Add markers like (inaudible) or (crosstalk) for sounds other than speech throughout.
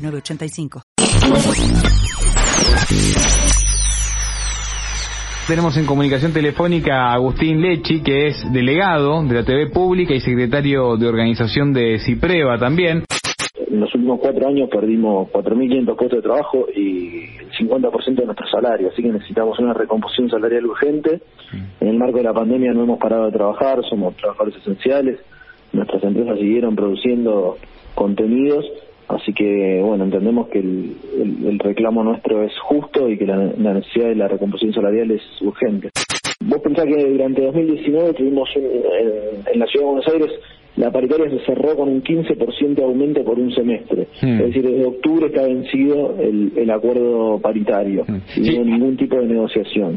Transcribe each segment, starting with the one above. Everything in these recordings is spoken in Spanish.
906985. Tenemos en comunicación telefónica a Agustín Lechi, que es delegado de la TV Pública y secretario de organización de CIPREVA también. En los últimos cuatro años perdimos 4.500 puestos de trabajo y el 50% de nuestro salario, así que necesitamos una recomposición salarial urgente. En el marco de la pandemia no hemos parado de trabajar, somos trabajadores esenciales, nuestras empresas siguieron produciendo contenidos Así que, bueno, entendemos que el, reclamo nuestro es justo y que la, necesidad de la recomposición salarial es urgente. Vos pensás que durante 2019 tuvimos en, la Ciudad de Buenos Aires la paritaria se cerró con un 15% de aumento por un semestre. Hmm. Es decir, desde octubre está vencido el, acuerdo paritario, sin ningún tipo de negociación.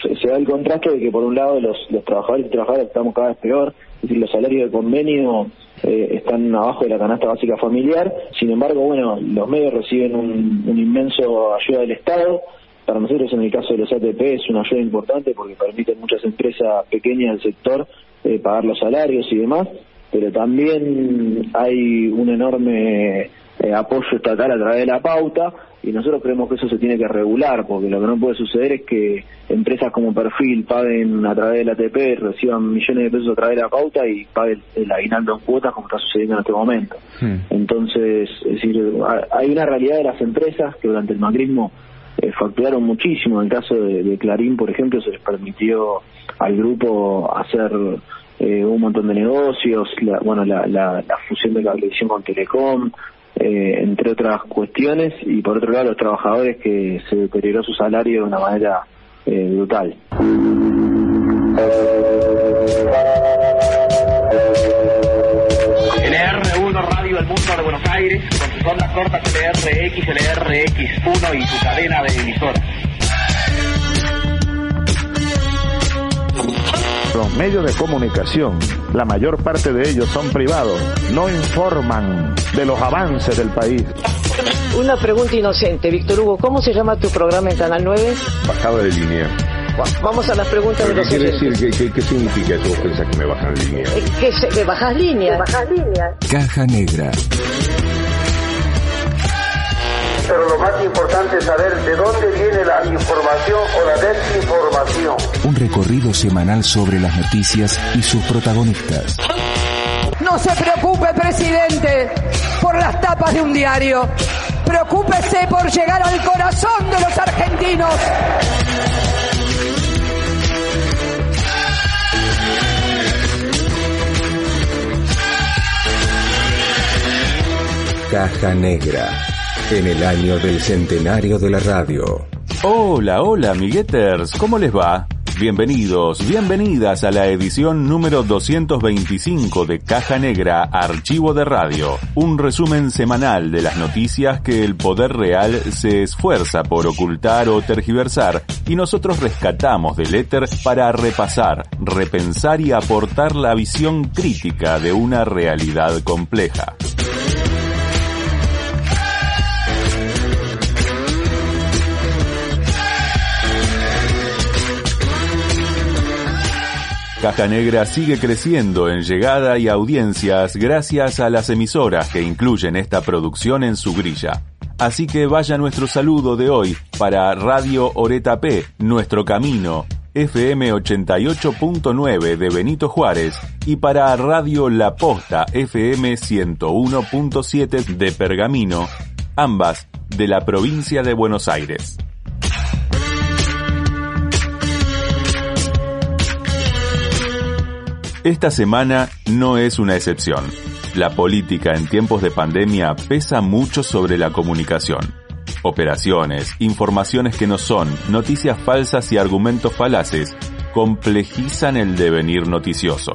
Se, da el contraste de que por un lado los, los trabajadores y trabajadoras estamos cada vez peor, es decir, los salarios de convenio eh, están abajo de la canasta básica familiar. Sin embargo, bueno, los medios reciben un, inmenso ayuda del Estado. Para nosotros, en el caso de los ATP, es una ayuda importante porque permite a muchas empresas pequeñas del sector eh, pagar los salarios y demás, pero también hay un enorme eh, apoyo estatal a través de la pauta y nosotros creemos que eso se tiene que regular porque lo que no puede suceder es que empresas como Perfil paguen a través del ATP, reciban millones de pesos a través de la pauta y paguen el aguinaldo en cuotas como está sucediendo en este momento. Hmm. Entonces, es decir, hay una realidad de las empresas que durante el macrismo eh, facturaron muchísimo. En el caso de, Clarín, por ejemplo, se les permitió al grupo hacer eh, un montón de negocios, la, bueno, la, la, la fusión de la televisión con Telecom, eh, entre otras cuestiones, y por otro lado los trabajadores que se deterioró su salario de una manera eh, brutal. LR1 Radio del Mundo de Buenos Aires, con sus ondas cortas LRX, LRX1 y su cadena de emisoras. Los medios de comunicación, la mayor parte de ellos son privados, no informan de los avances del país. Una pregunta inocente, Víctor Hugo, ¿cómo se llama tu programa en Canal 9? Bajada de línea. Vamos a las preguntas de los ¿Qué quiere decir? ¿Qué, significa eso? ¿Vos pensás que me bajan línea? Eh, ¿Que, que bajas línea? Bajas línea. Caja Negra pero lo más importante es saber de dónde viene la información o la desinformación. Un recorrido semanal sobre las noticias y sus protagonistas. No se preocupe, presidente, por las tapas de un diario. Preocúpese por llegar al corazón de los argentinos. Caja Negra en el año del centenario de la radio. Hola, hola, amigueters, ¿cómo les va? Bienvenidos, bienvenidas a la edición número 225 de Caja Negra Archivo de Radio, un resumen semanal de las noticias que el poder real se esfuerza por ocultar o tergiversar y nosotros rescatamos del éter para repasar, repensar y aportar la visión crítica de una realidad compleja. Caja Negra sigue creciendo en llegada y audiencias gracias a las emisoras que incluyen esta producción en su grilla. Así que vaya nuestro saludo de hoy para Radio Oreta P, Nuestro Camino, FM 88.9 de Benito Juárez y para Radio La Posta FM 101.7 de Pergamino, ambas de la provincia de Buenos Aires. Esta semana no es una excepción. La política en tiempos de pandemia pesa mucho sobre la comunicación. Operaciones, informaciones que no son, noticias falsas y argumentos falaces complejizan el devenir noticioso.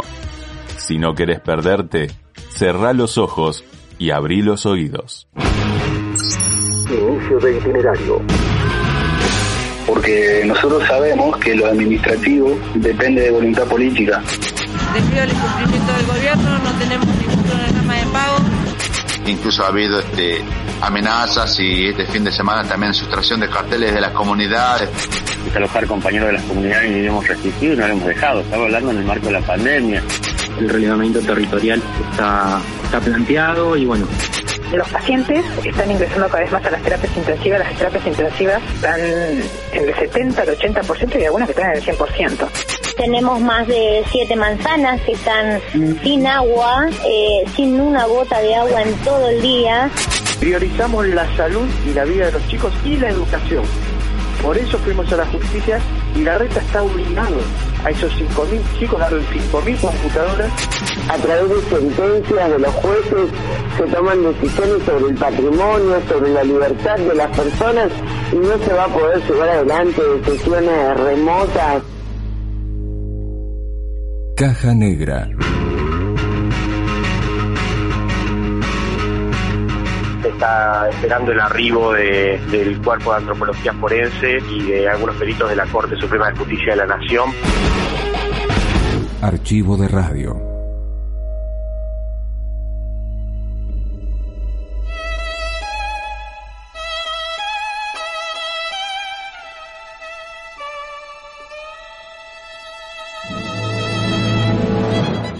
Si no querés perderte, cerrá los ojos y abrí los oídos. Inicio de itinerario. Porque nosotros sabemos que lo administrativo depende de voluntad política. Debido al incumplimiento del gobierno no tenemos ningún programa de pago. Incluso ha habido este, amenazas y este fin de semana también sustracción de carteles de las comunidades. Desalojar compañeros de las comunidades y hemos resistido y no lo hemos dejado. Estamos hablando en el marco de la pandemia. El relevamiento territorial está, está planteado y bueno, los pacientes están ingresando cada vez más a las terapias intensivas. Las terapias intensivas están en el 70, el 80% y algunas que están en el 100%. Tenemos más de siete manzanas que están sin agua, eh, sin una gota de agua en todo el día. Priorizamos la salud y la vida de los chicos y la educación. Por eso fuimos a la justicia y la reta está obligando a esos 5.000 chicos a darle 5.000 computadoras. A través de sentencias de los jueces se toman decisiones sobre el patrimonio, sobre la libertad de las personas y no se va a poder llevar adelante sesiones remotas. Caja Negra. está esperando el arribo de, del cuerpo de antropología forense y de algunos peritos de la Corte Suprema de Justicia de la Nación. Archivo de radio.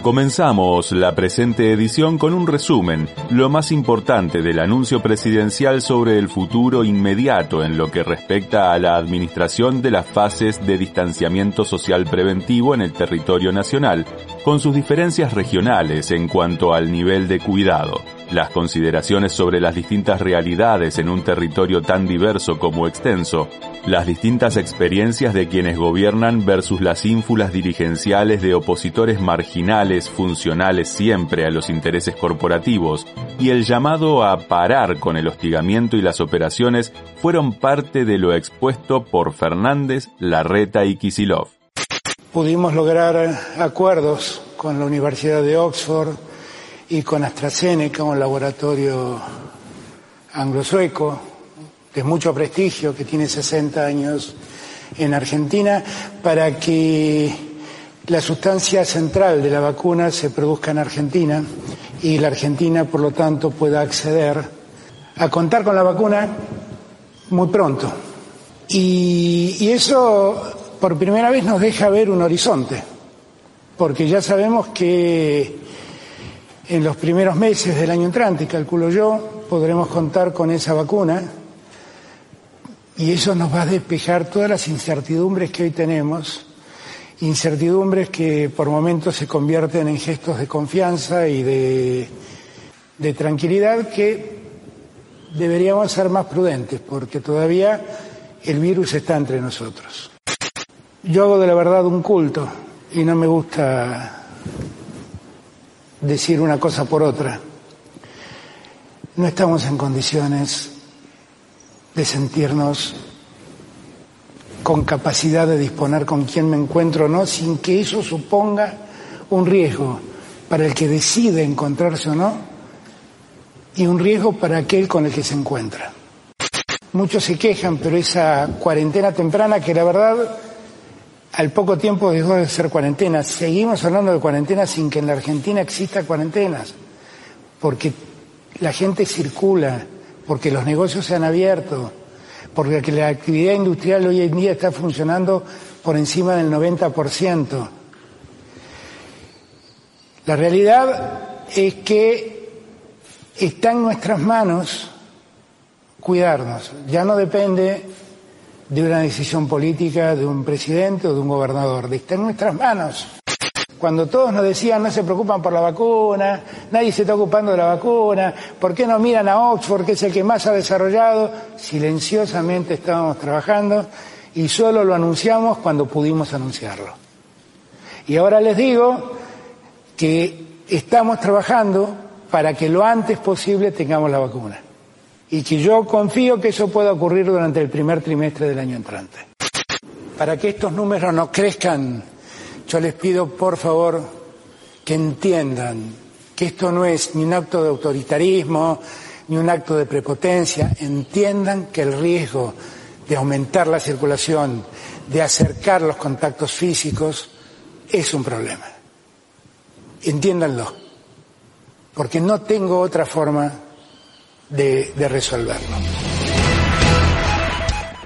Comenzamos la presente edición con un resumen, lo más importante del anuncio presidencial sobre el futuro inmediato en lo que respecta a la administración de las fases de distanciamiento social preventivo en el territorio nacional, con sus diferencias regionales en cuanto al nivel de cuidado. Las consideraciones sobre las distintas realidades en un territorio tan diverso como extenso, las distintas experiencias de quienes gobiernan versus las ínfulas dirigenciales de opositores marginales funcionales siempre a los intereses corporativos, y el llamado a parar con el hostigamiento y las operaciones fueron parte de lo expuesto por Fernández, Larreta y Kisilov. Pudimos lograr acuerdos con la Universidad de Oxford, y con AstraZeneca, un laboratorio anglo-sueco de mucho prestigio que tiene 60 años en Argentina, para que la sustancia central de la vacuna se produzca en Argentina y la Argentina, por lo tanto, pueda acceder a contar con la vacuna muy pronto. Y, y eso, por primera vez, nos deja ver un horizonte, porque ya sabemos que en los primeros meses del año entrante, calculo yo, podremos contar con esa vacuna y eso nos va a despejar todas las incertidumbres que hoy tenemos, incertidumbres que por momentos se convierten en gestos de confianza y de, tranquilidad que deberíamos ser más prudentes porque todavía el virus está entre nosotros. Yo hago de la verdad un culto y no me gusta decir una cosa por otra. No estamos en condiciones de sentirnos con capacidad de disponer con quién me encuentro o no, sin que eso suponga un riesgo para el que decide encontrarse o no y un riesgo para aquel con el que se encuentra. Muchos se quejan, pero esa cuarentena temprana que la verdad al poco tiempo dejó de ser cuarentena. Seguimos hablando de cuarentena sin que en la Argentina exista cuarentenas, porque la gente circula, porque los negocios se han abierto, porque la actividad industrial hoy en día está funcionando por encima del 90%. La realidad es que está en nuestras manos cuidarnos. Ya no depende de una decisión política de un presidente o de un gobernador. Está en nuestras manos. Cuando todos nos decían no se preocupan por la vacuna, nadie se está ocupando de la vacuna, ¿por qué no miran a Oxford, que es el que más ha desarrollado? Silenciosamente estábamos trabajando y solo lo anunciamos cuando pudimos anunciarlo. Y ahora les digo que estamos trabajando para que lo antes posible tengamos la vacuna y que yo confío que eso pueda ocurrir durante el primer trimestre del año entrante. Para que estos números no crezcan, yo les pido por favor que entiendan que esto no es ni un acto de autoritarismo, ni un acto de prepotencia. Entiendan que el riesgo de aumentar la circulación, de acercar los contactos físicos, es un problema. Entiéndanlo, porque no tengo otra forma de, resolverlo.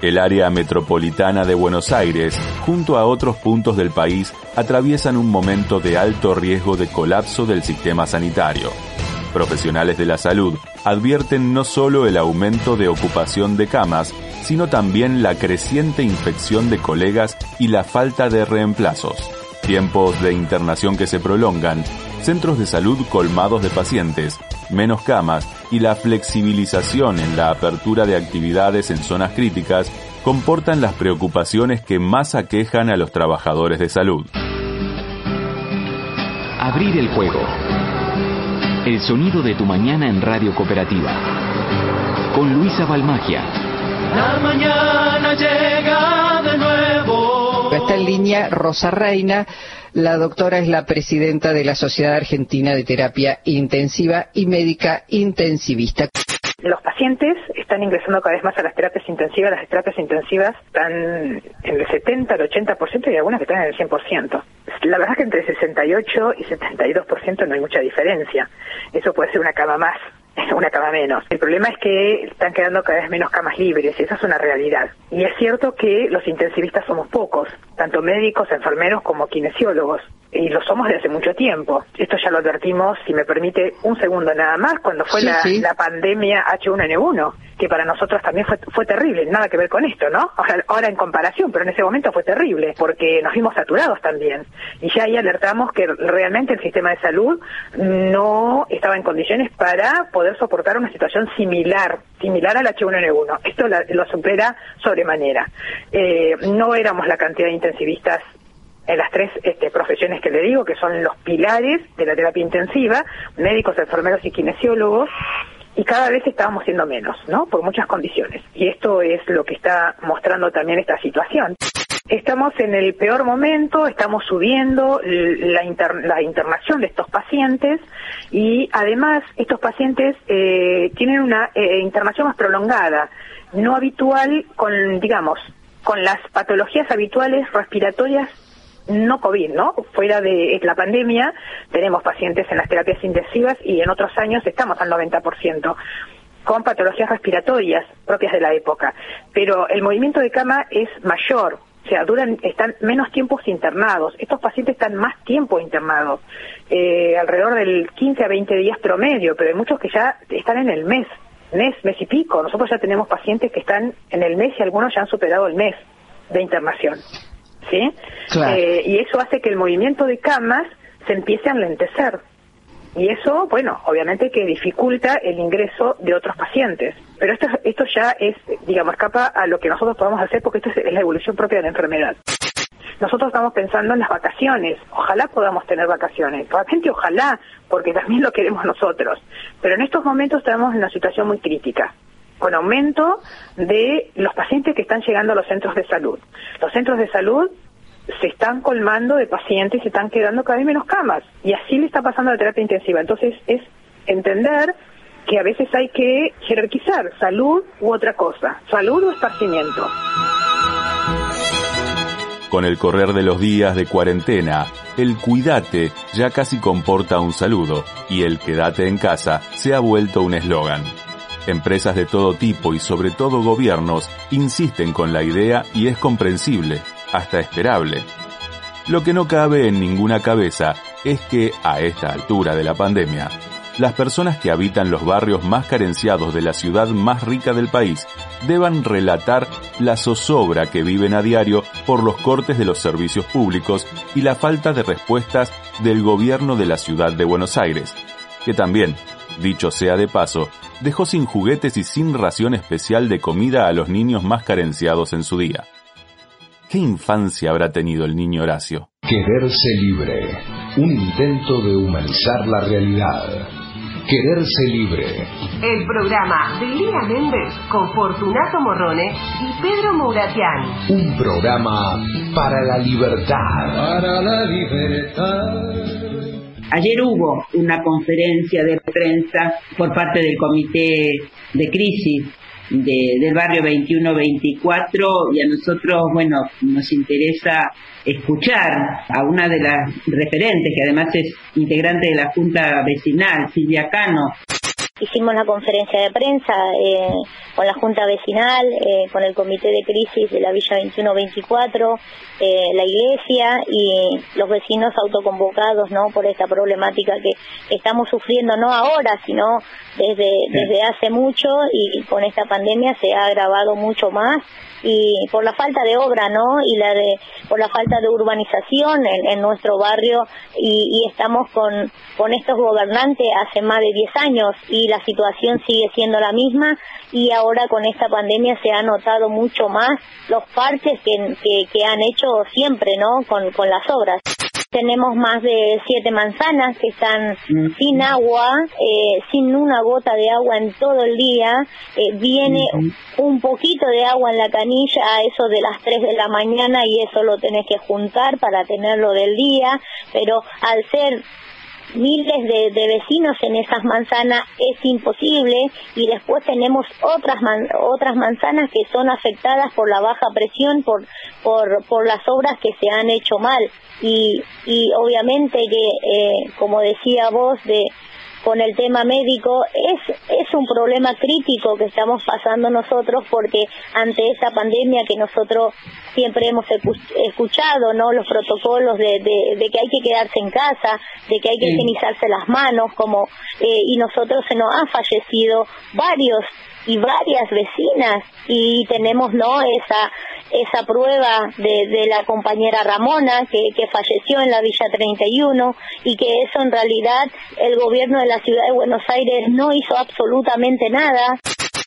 El área metropolitana de Buenos Aires, junto a otros puntos del país, atraviesan un momento de alto riesgo de colapso del sistema sanitario. Profesionales de la salud advierten no solo el aumento de ocupación de camas, sino también la creciente infección de colegas y la falta de reemplazos. Tiempos de internación que se prolongan, centros de salud colmados de pacientes, menos camas y la flexibilización en la apertura de actividades en zonas críticas comportan las preocupaciones que más aquejan a los trabajadores de salud. Abrir el juego. El sonido de tu mañana en Radio Cooperativa. Con Luisa Balmagia. La mañana llega de nuevo. Está en línea Rosa Reina. La doctora es la presidenta de la Sociedad Argentina de Terapia Intensiva y Médica Intensivista. Los pacientes están ingresando cada vez más a las terapias intensivas. Las terapias intensivas están en el 70, el 80% y algunas que están en el 100%. La verdad es que entre 68 y 72% no hay mucha diferencia. Eso puede ser una cama más (laughs) una cama menos. El problema es que están quedando cada vez menos camas libres y esa es una realidad. Y es cierto que los intensivistas somos pocos, tanto médicos, enfermeros como kinesiólogos. Y lo somos desde hace mucho tiempo. Esto ya lo advertimos, si me permite, un segundo nada más, cuando fue Sí, la, sí. la pandemia H1N1, que para nosotros también fue, fue terrible, nada que ver con esto, ¿no? Ahora, ahora en comparación, pero en ese momento fue terrible, porque nos vimos saturados también. Y ya ahí alertamos que realmente el sistema de salud no estaba en condiciones para poder soportar una situación similar, similar al H1N1. Esto la- lo supera sobremanera. Eh, no éramos la cantidad de intensivistas en las tres este, profesiones que le digo, que son los pilares de la terapia intensiva, médicos, enfermeros y kinesiólogos, y cada vez estábamos siendo menos, ¿no? Por muchas condiciones. Y esto es lo que está mostrando también esta situación. Estamos en el peor momento, estamos subiendo la, inter- la internación de estos pacientes y además estos pacientes eh, tienen una eh, internación más prolongada, no habitual con, digamos, con las patologías habituales respiratorias no COVID, ¿no? Fuera de la pandemia tenemos pacientes en las terapias intensivas y en otros años estamos al 90% con patologías respiratorias propias de la época. Pero el movimiento de cama es mayor, o sea, duran, están menos tiempos internados. Estos pacientes están más tiempo internados, eh, alrededor del 15 a 20 días promedio, pero hay muchos que ya están en el mes, mes, mes y pico. Nosotros ya tenemos pacientes que están en el mes y algunos ya han superado el mes de internación. ¿Sí? Claro. Eh, y eso hace que el movimiento de camas se empiece a enlentecer. Y eso, bueno, obviamente que dificulta el ingreso de otros pacientes. Pero esto, esto ya es, digamos, escapa a lo que nosotros podemos hacer porque esto es, es la evolución propia de la enfermedad. Nosotros estamos pensando en las vacaciones. Ojalá podamos tener vacaciones. Realmente ojalá, porque también lo queremos nosotros. Pero en estos momentos estamos en una situación muy crítica con aumento de los pacientes que están llegando a los centros de salud. Los centros de salud se están colmando de pacientes se están quedando cada vez menos camas. Y así le está pasando a la terapia intensiva. Entonces es entender que a veces hay que jerarquizar salud u otra cosa, salud o esparcimiento. Con el correr de los días de cuarentena, el cuídate ya casi comporta un saludo y el quédate en casa se ha vuelto un eslogan. Empresas de todo tipo y sobre todo gobiernos insisten con la idea y es comprensible, hasta esperable. Lo que no cabe en ninguna cabeza es que, a esta altura de la pandemia, las personas que habitan los barrios más carenciados de la ciudad más rica del país deban relatar la zozobra que viven a diario por los cortes de los servicios públicos y la falta de respuestas del gobierno de la ciudad de Buenos Aires, que también, dicho sea de paso, dejó sin juguetes y sin ración especial de comida a los niños más carenciados en su día. ¿Qué infancia habrá tenido el niño Horacio? Quererse libre. Un intento de humanizar la realidad. Quererse libre. El programa de Lía Méndez con Fortunato Morrone y Pedro Mouratian. Un programa para la libertad. Para la libertad. Ayer hubo una conferencia de prensa por parte del Comité de Crisis de, del barrio 21-24 y a nosotros, bueno, nos interesa escuchar a una de las referentes, que además es integrante de la Junta Vecinal, Silvia Cano. Hicimos la conferencia de prensa eh, con la Junta Vecinal, eh, con el Comité de Crisis de la Villa 21-24, eh, la Iglesia y los vecinos autoconvocados ¿no? por esta problemática que estamos sufriendo no ahora, sino desde, desde hace mucho y con esta pandemia se ha agravado mucho más y por la falta de obra, ¿no? Y la de por la falta de urbanización en, en nuestro barrio y, y, estamos con con estos gobernantes hace más de 10 años y la situación sigue siendo la misma y ahora con esta pandemia se ha notado mucho más los parches que, que, que han hecho siempre, ¿no? Con, con las obras. Tenemos más de siete manzanas que están sin agua, eh, sin una gota de agua en todo el día. Eh, viene un poquito de agua en la canilla a eso de las 3 de la mañana y eso lo tenés que juntar para tenerlo del día. Pero al ser miles de, vecinos en esas manzanas es imposible y después tenemos otras man, otras manzanas que son afectadas por la baja presión por por por las obras que se han hecho mal. Y y obviamente que eh, como decía vos de con el tema médico es es un problema crítico que estamos pasando nosotros porque ante esta pandemia que nosotros siempre hemos escuchado no los protocolos de, de, de que hay que quedarse en casa de que hay que higienizarse las manos como eh, y nosotros se nos han fallecido varios y varias vecinas y tenemos no esa esa prueba de, de la compañera Ramona que, que falleció en la Villa 31 y que eso en realidad el gobierno de la ciudad de Buenos Aires no hizo absolutamente nada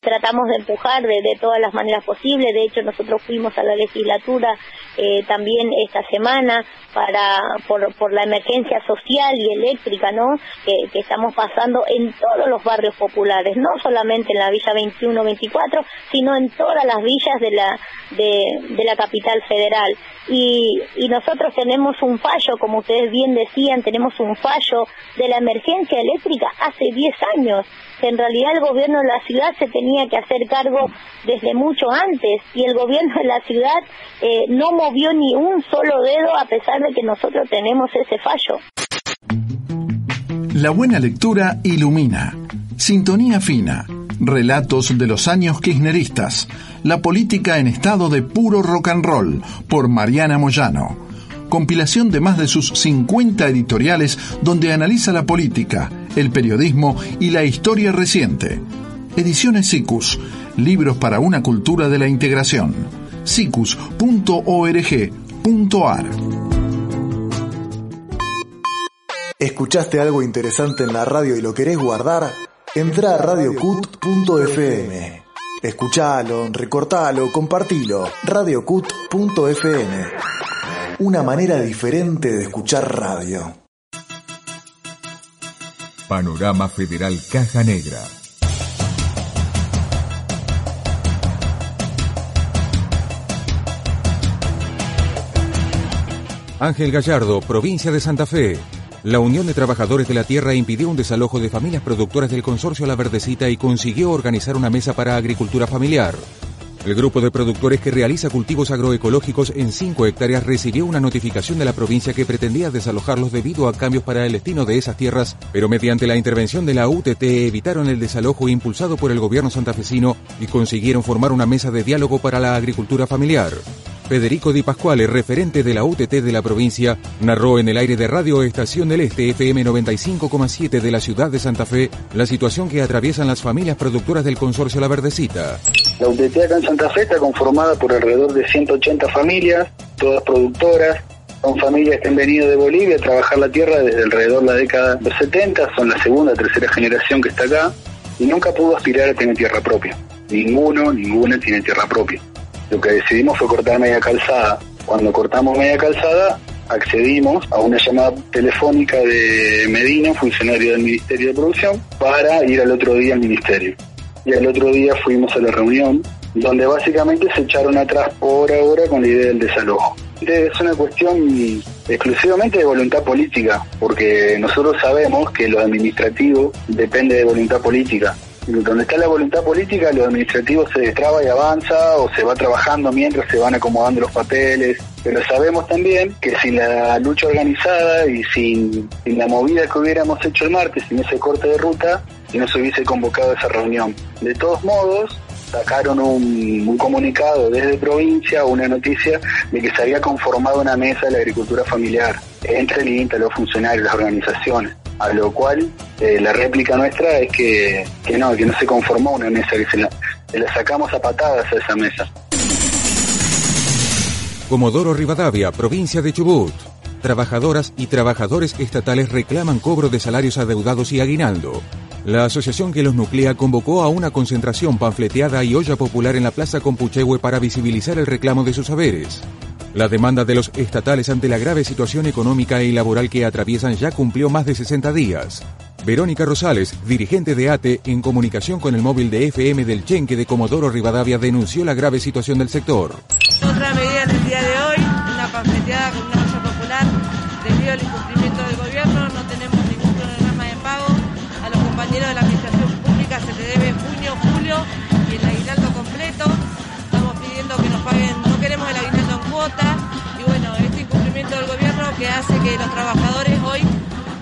tratamos de empujar de, todas las maneras posibles. De hecho, nosotros fuimos a la legislatura eh, también esta semana para por, la emergencia social y eléctrica, ¿no? Que, estamos pasando en todos los barrios populares, no solamente en la Villa 21-24, sino en todas las villas de la de, la capital federal. Y nosotros tenemos un fallo, como ustedes bien decían, tenemos un fallo de la emergencia eléctrica hace 10 años en realidad el gobierno de la ciudad se tenía que hacer cargo desde mucho antes y el gobierno de la ciudad eh, no movió ni un solo dedo a pesar de que nosotros tenemos ese fallo. La buena lectura ilumina. Sintonía fina. Relatos de los años kirchneristas. La política en estado de puro rock and roll por Mariana Moyano compilación de más de sus 50 editoriales donde analiza la política, el periodismo y la historia reciente. Ediciones SICUS, libros para una cultura de la integración. sicus.org.ar ¿Escuchaste algo interesante en la radio y lo querés guardar? Entra a radiocut.fm. Escuchalo, recortalo, compartilo. radiocut.fm una manera diferente de escuchar radio. Panorama Federal Caja Negra. Ángel Gallardo, provincia de Santa Fe. La Unión de Trabajadores de la Tierra impidió un desalojo de familias productoras del consorcio La Verdecita y consiguió organizar una mesa para agricultura familiar. El grupo de productores que realiza cultivos agroecológicos en 5 hectáreas recibió una notificación de la provincia que pretendía desalojarlos debido a cambios para el destino de esas tierras, pero mediante la intervención de la UTT evitaron el desalojo impulsado por el gobierno santafesino y consiguieron formar una mesa de diálogo para la agricultura familiar. Federico Di Pasquale, referente de la UTT de la provincia, narró en el aire de Radio Estación del Este FM 95,7 de la ciudad de Santa Fe la situación que atraviesan las familias productoras del consorcio La Verdecita. La UTT acá en Santa Fe está conformada por alrededor de 180 familias, todas productoras, son familias que han venido de Bolivia a trabajar la tierra desde alrededor de la década de los 70, son la segunda, tercera generación que está acá y nunca pudo aspirar a tener tierra propia. Ninguno, ninguna tiene tierra propia. Lo que decidimos fue cortar media calzada. Cuando cortamos media calzada, accedimos a una llamada telefónica de Medina, funcionario del Ministerio de Producción, para ir al otro día al Ministerio. Y al otro día fuimos a la reunión, donde básicamente se echaron atrás por ahora con la idea del desalojo. Es una cuestión exclusivamente de voluntad política, porque nosotros sabemos que lo administrativo depende de voluntad política. Donde está la voluntad política, lo administrativo se destraba y avanza o se va trabajando mientras se van acomodando los papeles. Pero sabemos también que sin la lucha organizada y sin, la movida que hubiéramos hecho el martes, sin ese corte de ruta, no se hubiese convocado esa reunión. De todos modos, sacaron un, un, comunicado desde provincia, una noticia de que se había conformado una mesa de la agricultura familiar entre el INTA, los funcionarios, las organizaciones. A lo cual eh, la réplica nuestra es que, que no, que no se conformó una mesa, que se la, se la sacamos a patadas a esa mesa. Comodoro Rivadavia, provincia de Chubut. Trabajadoras y trabajadores estatales reclaman cobro de salarios adeudados y aguinaldo. La asociación que los nuclea convocó a una concentración panfleteada y olla popular en la Plaza Compuchehue para visibilizar el reclamo de sus saberes. La demanda de los estatales ante la grave situación económica y laboral que atraviesan ya cumplió más de 60 días. Verónica Rosales, dirigente de ATE, en comunicación con el móvil de FM del Chenque de Comodoro Rivadavia, denunció la grave situación del sector. Otra medida del día de hoy, una panfleteada con una olla popular, debido al incumplimiento Y bueno, este incumplimiento del gobierno que hace que los trabajadores hoy,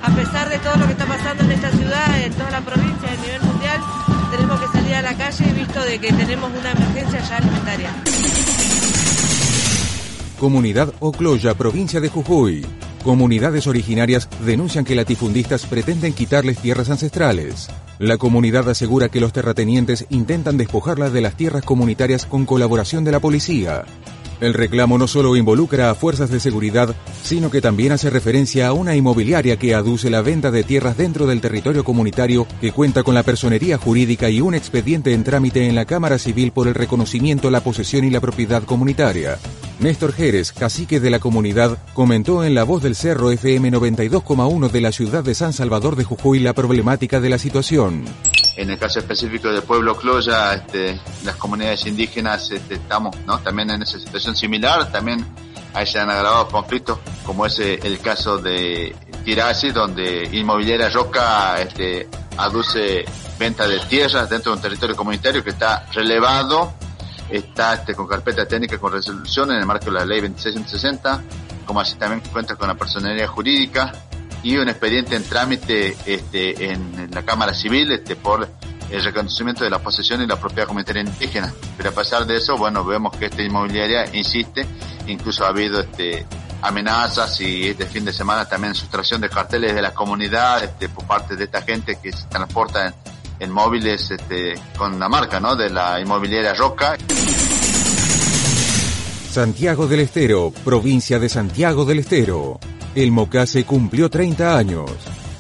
a pesar de todo lo que está pasando en esta ciudad, en toda la provincia, a nivel mundial, tenemos que salir a la calle visto de que tenemos una emergencia ya alimentaria. Comunidad Ocloya, provincia de Jujuy. Comunidades originarias denuncian que latifundistas pretenden quitarles tierras ancestrales. La comunidad asegura que los terratenientes intentan despojarla de las tierras comunitarias con colaboración de la policía. El reclamo no solo involucra a fuerzas de seguridad, sino que también hace referencia a una inmobiliaria que aduce la venta de tierras dentro del territorio comunitario que cuenta con la personería jurídica y un expediente en trámite en la Cámara Civil por el reconocimiento, la posesión y la propiedad comunitaria. Néstor Jerez, cacique de la comunidad, comentó en La Voz del Cerro FM 92,1 de la ciudad de San Salvador de Jujuy la problemática de la situación. En el caso específico del pueblo Cloya, este, las comunidades indígenas este, estamos ¿no? también en esa situación similar, también ahí se han agravado conflictos, como es eh, el caso de Tirasi, donde Inmobiliaria Roca este, aduce venta de tierras dentro de un territorio comunitario que está relevado, está este, con carpeta técnica con resolución en el marco de la ley 2660, como así también cuenta con la personería jurídica, y un expediente en trámite este, en, la Cámara Civil este, por el reconocimiento de la posesión y la propiedad comunitaria indígena. Pero a pesar de eso, bueno, vemos que esta inmobiliaria insiste, incluso ha habido este, amenazas y este fin de semana también sustracción de carteles de la comunidad este, por parte de esta gente que se transporta en, móviles este, con la marca ¿no? de la inmobiliaria Roca. Santiago del Estero, provincia de Santiago del Estero. El Mocase cumplió 30 años.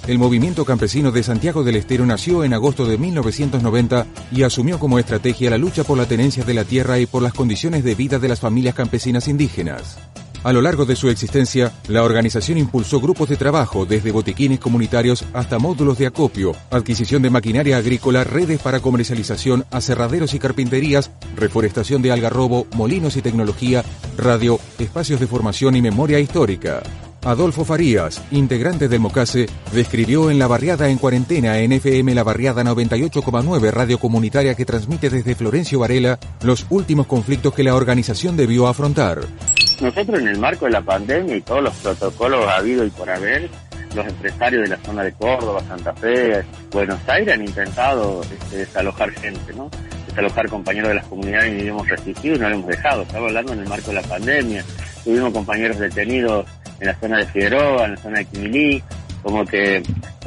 El movimiento campesino de Santiago del Estero nació en agosto de 1990 y asumió como estrategia la lucha por la tenencia de la tierra y por las condiciones de vida de las familias campesinas indígenas. A lo largo de su existencia, la organización impulsó grupos de trabajo desde botiquines comunitarios hasta módulos de acopio, adquisición de maquinaria agrícola, redes para comercialización, aserraderos y carpinterías, reforestación de algarrobo, molinos y tecnología, radio, espacios de formación y memoria histórica. Adolfo Farías, integrante del Mocase, describió en La Barriada en Cuarentena en FM La Barriada 98,9 radio comunitaria que transmite desde Florencio Varela los últimos conflictos que la organización debió afrontar. Nosotros en el marco de la pandemia y todos los protocolos habido y por haber, los empresarios de la zona de Córdoba, Santa Fe, Buenos Aires han intentado este, desalojar gente, ¿no? Desalojar compañeros de las comunidades y hemos resistido y no lo hemos dejado. Estaba hablando en el marco de la pandemia. Tuvimos compañeros detenidos en la zona de Figueroa, en la zona de Quimilí, como que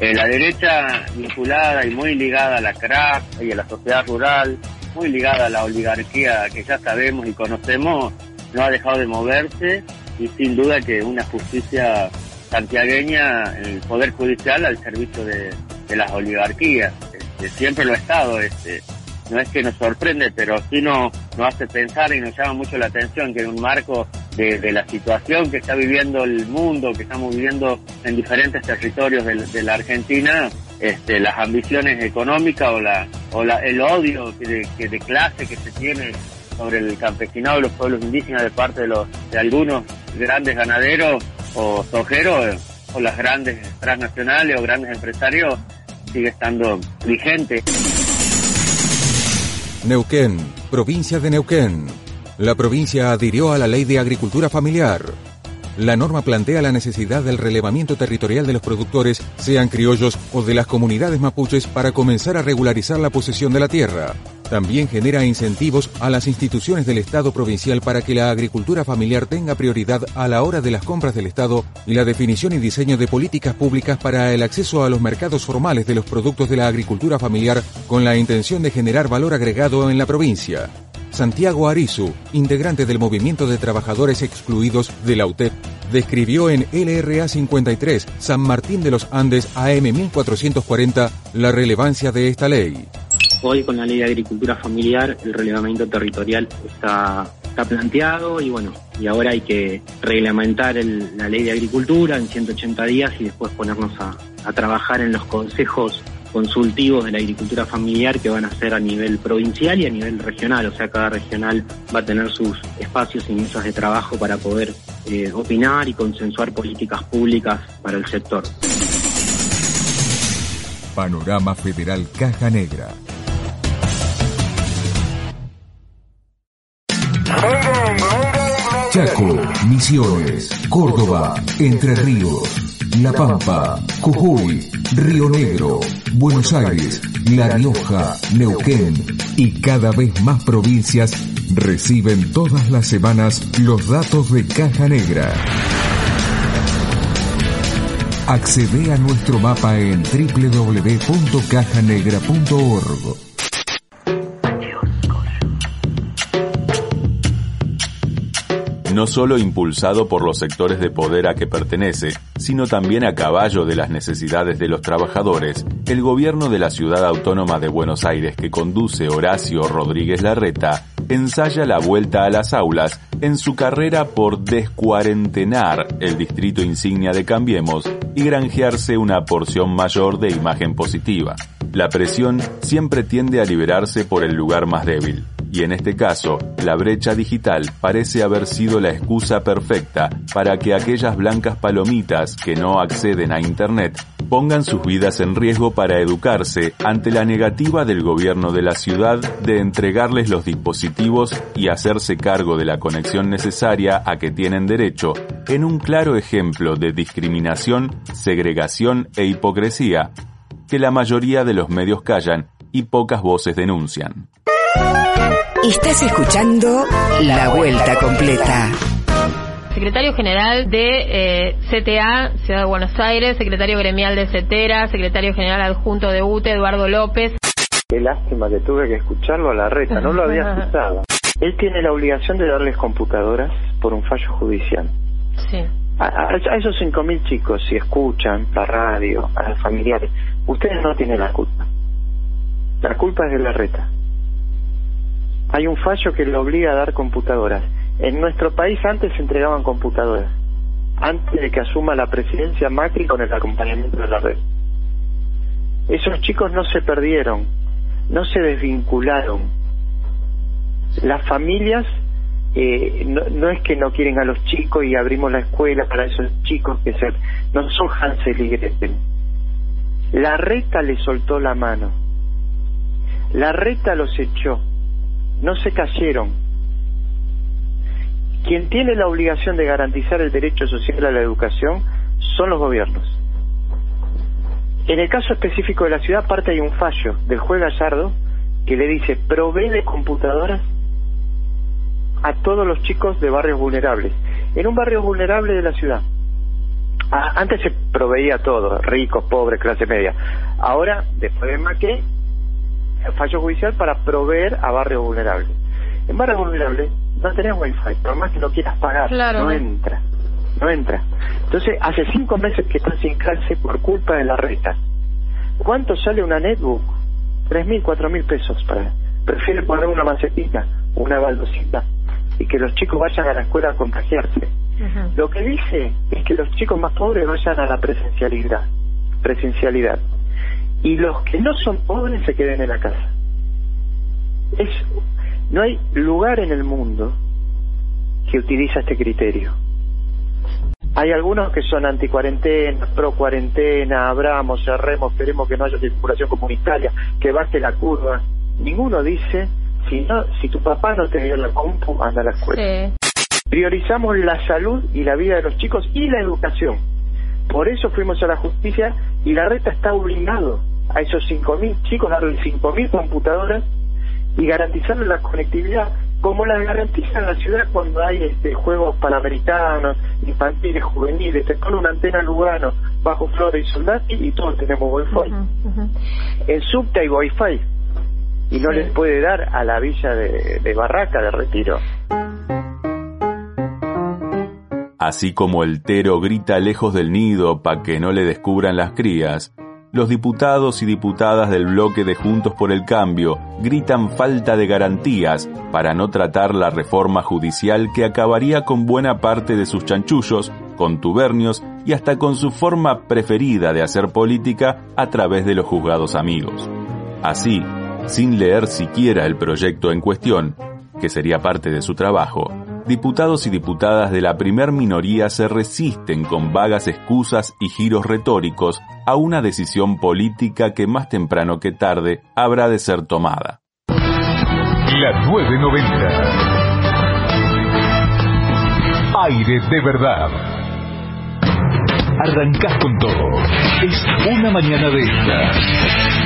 eh, la derecha vinculada y muy ligada a la CRAP y a la sociedad rural, muy ligada a la oligarquía que ya sabemos y conocemos, no ha dejado de moverse y sin duda que una justicia santiagueña, el Poder Judicial al servicio de, las oligarquías, este, siempre lo ha estado, este, no es que nos sorprende, pero sí nos, nos hace pensar y nos llama mucho la atención que en un marco de, la situación que está viviendo el mundo, que estamos viviendo en diferentes territorios de, la Argentina, este, las ambiciones económicas o, la, o la, el odio de, de clase que se tiene sobre el campesinado y los pueblos indígenas de parte de, los, de algunos grandes ganaderos o sojero o las grandes transnacionales o grandes empresarios sigue estando vigente. Neuquén, provincia de Neuquén. La provincia adhirió a la ley de agricultura familiar. La norma plantea la necesidad del relevamiento territorial de los productores, sean criollos o de las comunidades mapuches, para comenzar a regularizar la posesión de la tierra. También genera incentivos a las instituciones del Estado provincial para que la agricultura familiar tenga prioridad a la hora de las compras del Estado y la definición y diseño de políticas públicas para el acceso a los mercados formales de los productos de la agricultura familiar con la intención de generar valor agregado en la provincia. Santiago Arizu, integrante del Movimiento de Trabajadores Excluidos de la UTEP, describió en LRA 53, San Martín de los Andes AM 1440, la relevancia de esta ley. Hoy con la ley de agricultura familiar el relevamiento territorial está, está planteado y bueno, y ahora hay que reglamentar el- la ley de agricultura en 180 días y después ponernos a, a trabajar en los consejos consultivos de la agricultura familiar que van a ser a nivel provincial y a nivel regional, o sea, cada regional va a tener sus espacios y mesas de trabajo para poder eh, opinar y consensuar políticas públicas para el sector. Panorama Federal Caja Negra. Chaco, Misiones, Córdoba, Entre Ríos, La Pampa, Jujuy, Río Negro, Buenos Aires, La Rioja, Neuquén y cada vez más provincias reciben todas las semanas los datos de Caja Negra. Accede a nuestro mapa en www.cajanegra.org. no solo impulsado por los sectores de poder a que pertenece, sino también a caballo de las necesidades de los trabajadores, el gobierno de la ciudad autónoma de Buenos Aires que conduce Horacio Rodríguez Larreta ensaya la vuelta a las aulas en su carrera por descuarentenar el distrito insignia de Cambiemos y granjearse una porción mayor de imagen positiva. La presión siempre tiende a liberarse por el lugar más débil, y en este caso, la brecha digital parece haber sido la excusa perfecta para que aquellas blancas palomitas que no acceden a Internet pongan sus vidas en riesgo para educarse ante la negativa del gobierno de la ciudad de entregarles los dispositivos y hacerse cargo de la conexión necesaria a que tienen derecho, en un claro ejemplo de discriminación, segregación e hipocresía, que la mayoría de los medios callan y pocas voces denuncian. Estás escuchando La Vuelta Completa. Secretario General de eh, CTA, Ciudad de Buenos Aires, Secretario Gremial de CETERA, Secretario General Adjunto de UTE, Eduardo López. Qué lástima que tuve que escucharlo a la reta, no lo había (laughs) escuchado. Él tiene la obligación de darles computadoras por un fallo judicial. Sí. A, a- a esos 5.000 chicos, si escuchan la radio, a los familiares, ustedes no tienen la culpa. La culpa es de la reta. Hay un fallo que le obliga a dar computadoras. En nuestro país antes se entregaban computadoras, antes de que asuma la presidencia Macri con el acompañamiento de la red. Esos chicos no se perdieron, no se desvincularon. Las familias eh, no, no es que no quieren a los chicos y abrimos la escuela para esos chicos que se, no son Hansel y Gretel. La reta le soltó la mano. La reta los echó. No se cayeron. Quien tiene la obligación de garantizar el derecho social a la educación son los gobiernos. En el caso específico de la ciudad, aparte hay un fallo del juez Gallardo que le dice provee de computadoras a todos los chicos de barrios vulnerables. En un barrio vulnerable de la ciudad. Antes se proveía todo, ricos, pobres, clase media. Ahora, después de Maqué, fallo judicial para proveer a barrios vulnerables. En barrios vulnerables no tenés wifi, por más que lo quieras pagar, Claro. no entra, no entra. Entonces, hace cinco meses que están sin clase por culpa de la reta. ¿Cuánto sale una netbook? Tres mil, cuatro mil pesos para. Prefiere poner una macetita, una baldosita y que los chicos vayan a la escuela a contagiarse. Lo que dice es que los chicos más pobres vayan a la presencialidad, presencialidad, y los que no son pobres se queden en la casa. Es, no hay lugar en el mundo que utiliza este criterio. Hay algunos que son anti-cuarentena, pro-cuarentena, abramos, cerremos, esperemos que no haya circulación comunitaria, que baje la curva. Ninguno dice, si no, si tu papá no te dio la compu, anda a la escuela. Priorizamos la salud y la vida de los chicos y la educación. Por eso fuimos a la justicia y la reta está obligado a esos 5.000 chicos darle 5.000 computadoras y garantizarles la conectividad como la garantiza en la ciudad cuando hay este, juegos panamericanos, infantiles, juveniles, con una antena Lugano bajo Flores y Soldati y todos tenemos wifi. En subte hay wifi y no les puede dar a la villa de, de Barraca de Retiro. Así como el tero grita lejos del nido para que no le descubran las crías, los diputados y diputadas del bloque de Juntos por el Cambio gritan falta de garantías para no tratar la reforma judicial que acabaría con buena parte de sus chanchullos, contubernios y hasta con su forma preferida de hacer política a través de los juzgados amigos. Así, sin leer siquiera el proyecto en cuestión, que sería parte de su trabajo, diputados y diputadas de la primer minoría se resisten con vagas excusas y giros retóricos a una decisión política que más temprano que tarde habrá de ser tomada. La 990. Aire de verdad. Arrancás con todo. Es una mañana de esta.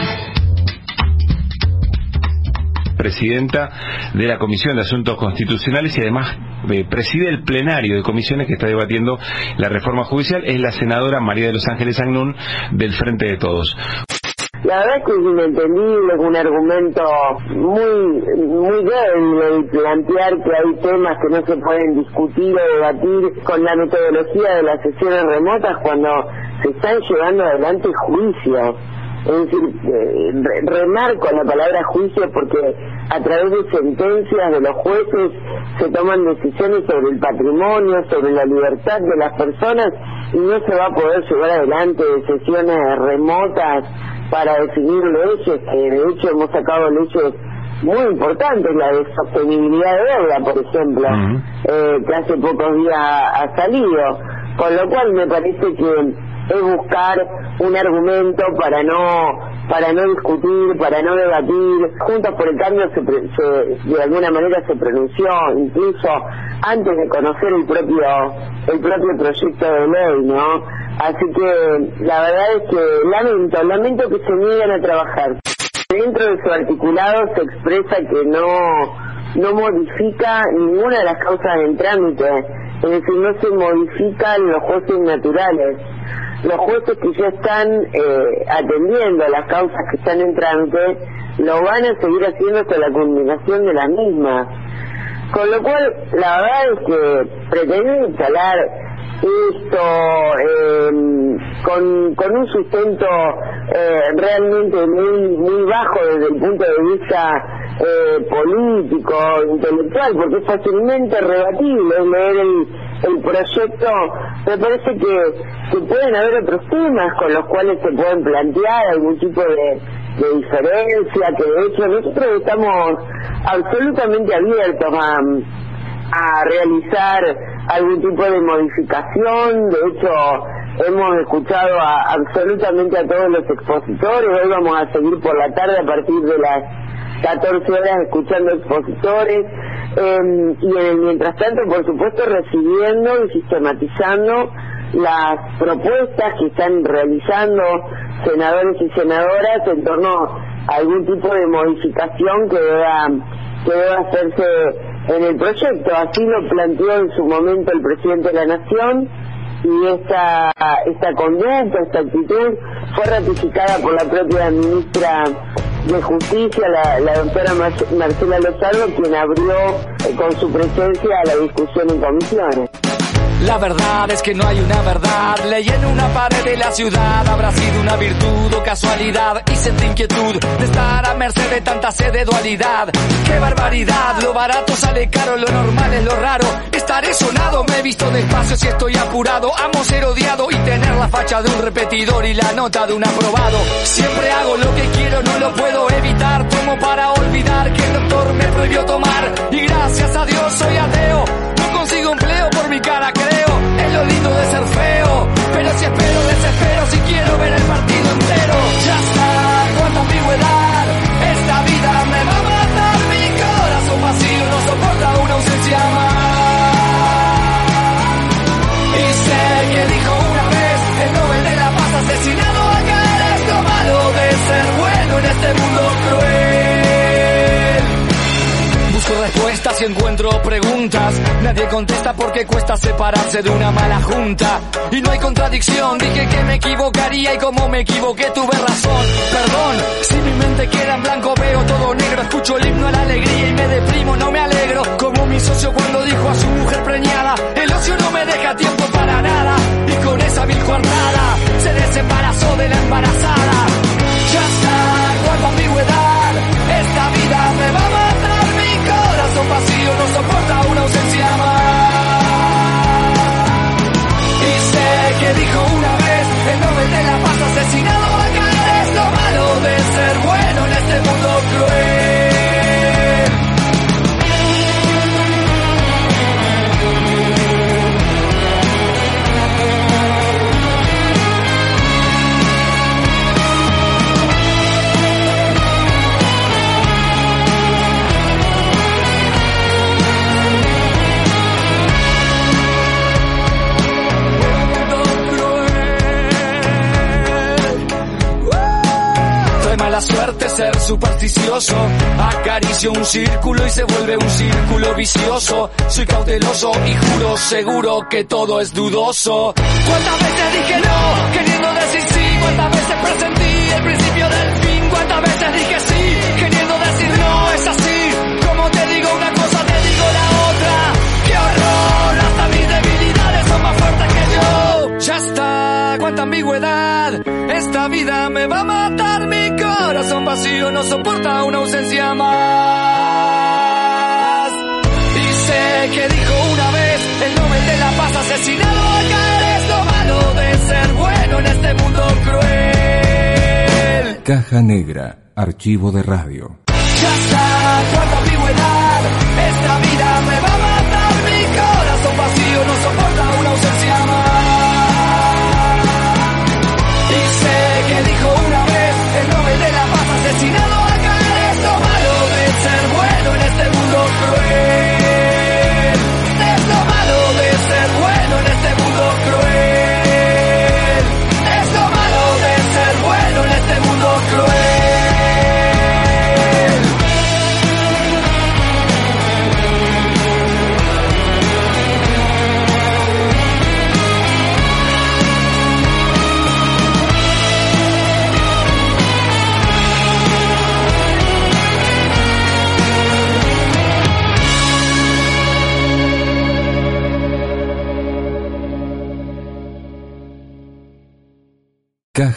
Presidenta de la Comisión de Asuntos Constitucionales y además eh, preside el plenario de comisiones que está debatiendo la reforma judicial, es la senadora María de los Ángeles Agnún del Frente de Todos. La verdad es que es inentendible, es un argumento muy muy débil el plantear que hay temas que no se pueden discutir o debatir con la metodología de las sesiones remotas cuando se están llevando adelante juicios. Es decir, eh, remarco la palabra juicio porque a través de sentencias de los jueces se toman decisiones sobre el patrimonio, sobre la libertad de las personas y no se va a poder llevar adelante sesiones remotas para definir leyes, que de hecho hemos sacado leyes muy importantes, la de sostenibilidad de deuda, por ejemplo, eh, que hace pocos días ha salido. Con lo cual me parece que es buscar un argumento para no para no discutir, para no debatir. Juntos por el Cambio se, de alguna manera se pronunció, incluso antes de conocer el propio el propio proyecto de ley, ¿no? Así que la verdad es que lamento, lamento que se nieguen a trabajar. Dentro de su articulado se expresa que no no modifica ninguna de las causas en trámite, es decir, no se modifican los jueces naturales los jueces que ya están eh, atendiendo las causas que están en lo van a seguir haciendo hasta la culminación de la misma. Con lo cual, la verdad es que pretender instalar esto eh, con, con un sustento eh, realmente muy muy bajo desde el punto de vista eh, político, intelectual, porque es fácilmente rebatible leer el, el proyecto, me parece que, que pueden haber otros temas con los cuales se pueden plantear algún tipo de, diferencia, que de hecho nosotros estamos absolutamente abiertos a, a realizar algún tipo de modificación, de hecho hemos escuchado a, absolutamente a todos los expositores, hoy vamos a seguir por la tarde a partir de las 14 horas escuchando expositores eh, y en el mientras tanto por supuesto recibiendo y sistematizando las propuestas que están realizando senadores y senadoras en torno a algún tipo de modificación que deba, que deba hacerse en el proyecto. Así lo planteó en su momento el presidente de la Nación y esta, esta conducta, esta actitud fue ratificada por la propia ministra de Justicia, la, la doctora Marcela Lozano, quien abrió eh, con su presencia la discusión en comisiones. La verdad es que no hay una verdad. Leí en una pared de la ciudad. Habrá sido una virtud o casualidad. Y sentí inquietud de estar a merced de tanta sed de dualidad. ¡Qué barbaridad! Lo barato sale caro, lo normal es lo raro. Estaré sonado, me he visto despacio si estoy apurado. Amo ser odiado y tener la facha de un repetidor y la nota de un aprobado. Siempre hago lo que quiero, no lo puedo evitar. Tomo para olvidar que el doctor me prohibió tomar. Y gracias a Dios soy ateo. No consigo por mi cara creo, es lo lindo de ser feo. Pero si espero, desespero, si quiero ver el partido entero. Ya está, cuánta ambigüedad, esta vida me va a matar. Mi corazón vacío no soporta una ausencia más. Y sé que dijo una vez, el Nobel de la Paz asesinado acá, esto malo de ser bueno en este mundo cruel. Busco respuestas y encuentro preguntas. Nadie contesta porque cuesta separarse de una mala junta. Y no hay contradicción, dije que me equivocaría y como me equivoqué tuve razón. Perdón, si mi mente queda en blanco veo todo negro. Escucho el himno a la alegría y me deprimo, no me alegro. Como mi socio cuando dijo a su mujer preñada, el ocio no me deja tiempo para nada. Y con esa mil jornada se desembarazó de la embarazada. Ya está, cuánta ambigüedad, esta vida me va mi corazón vacío no soporta una ausencia más. Y sé que dijo Acaricio un círculo y se vuelve un círculo vicioso. Soy cauteloso y juro seguro que todo es dudoso. ¿Cuántas veces dije no, queriendo decir sí? ¿Cuántas veces presentí el principio del fin? ¿Cuántas veces dije sí, queriendo decir no? Cuánta ambigüedad. Esta vida me va a matar. Mi corazón vacío no soporta una ausencia más. Sé que dijo una vez el Nobel de la Paz asesinado acá es lo malo de ser bueno en este mundo cruel. Caja Negra, archivo de radio. Ya está,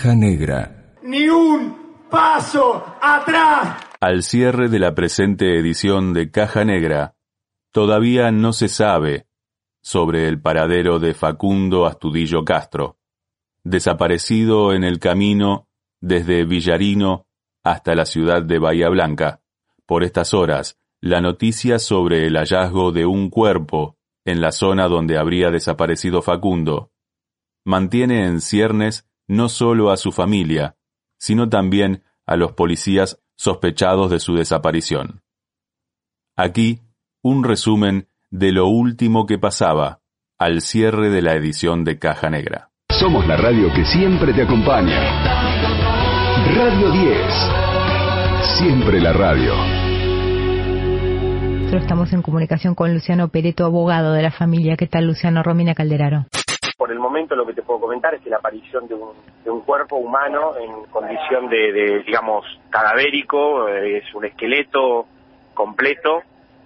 Caja Negra. Ni un paso atrás. Al cierre de la presente edición de Caja Negra, todavía no se sabe sobre el paradero de Facundo Astudillo Castro, desaparecido en el camino desde Villarino hasta la ciudad de Bahía Blanca. Por estas horas, la noticia sobre el hallazgo de un cuerpo en la zona donde habría desaparecido Facundo mantiene en ciernes no solo a su familia, sino también a los policías sospechados de su desaparición. Aquí, un resumen de lo último que pasaba al cierre de la edición de Caja Negra. Somos la radio que siempre te acompaña. Radio 10. Siempre la radio. Nosotros estamos en comunicación con Luciano Pereto, abogado de la familia. ¿Qué tal, Luciano? Romina Calderaro. Por el momento lo que te puedo comentar es que la aparición de un, de un cuerpo humano en condición de, de, digamos, cadavérico, eh, es un esqueleto completo.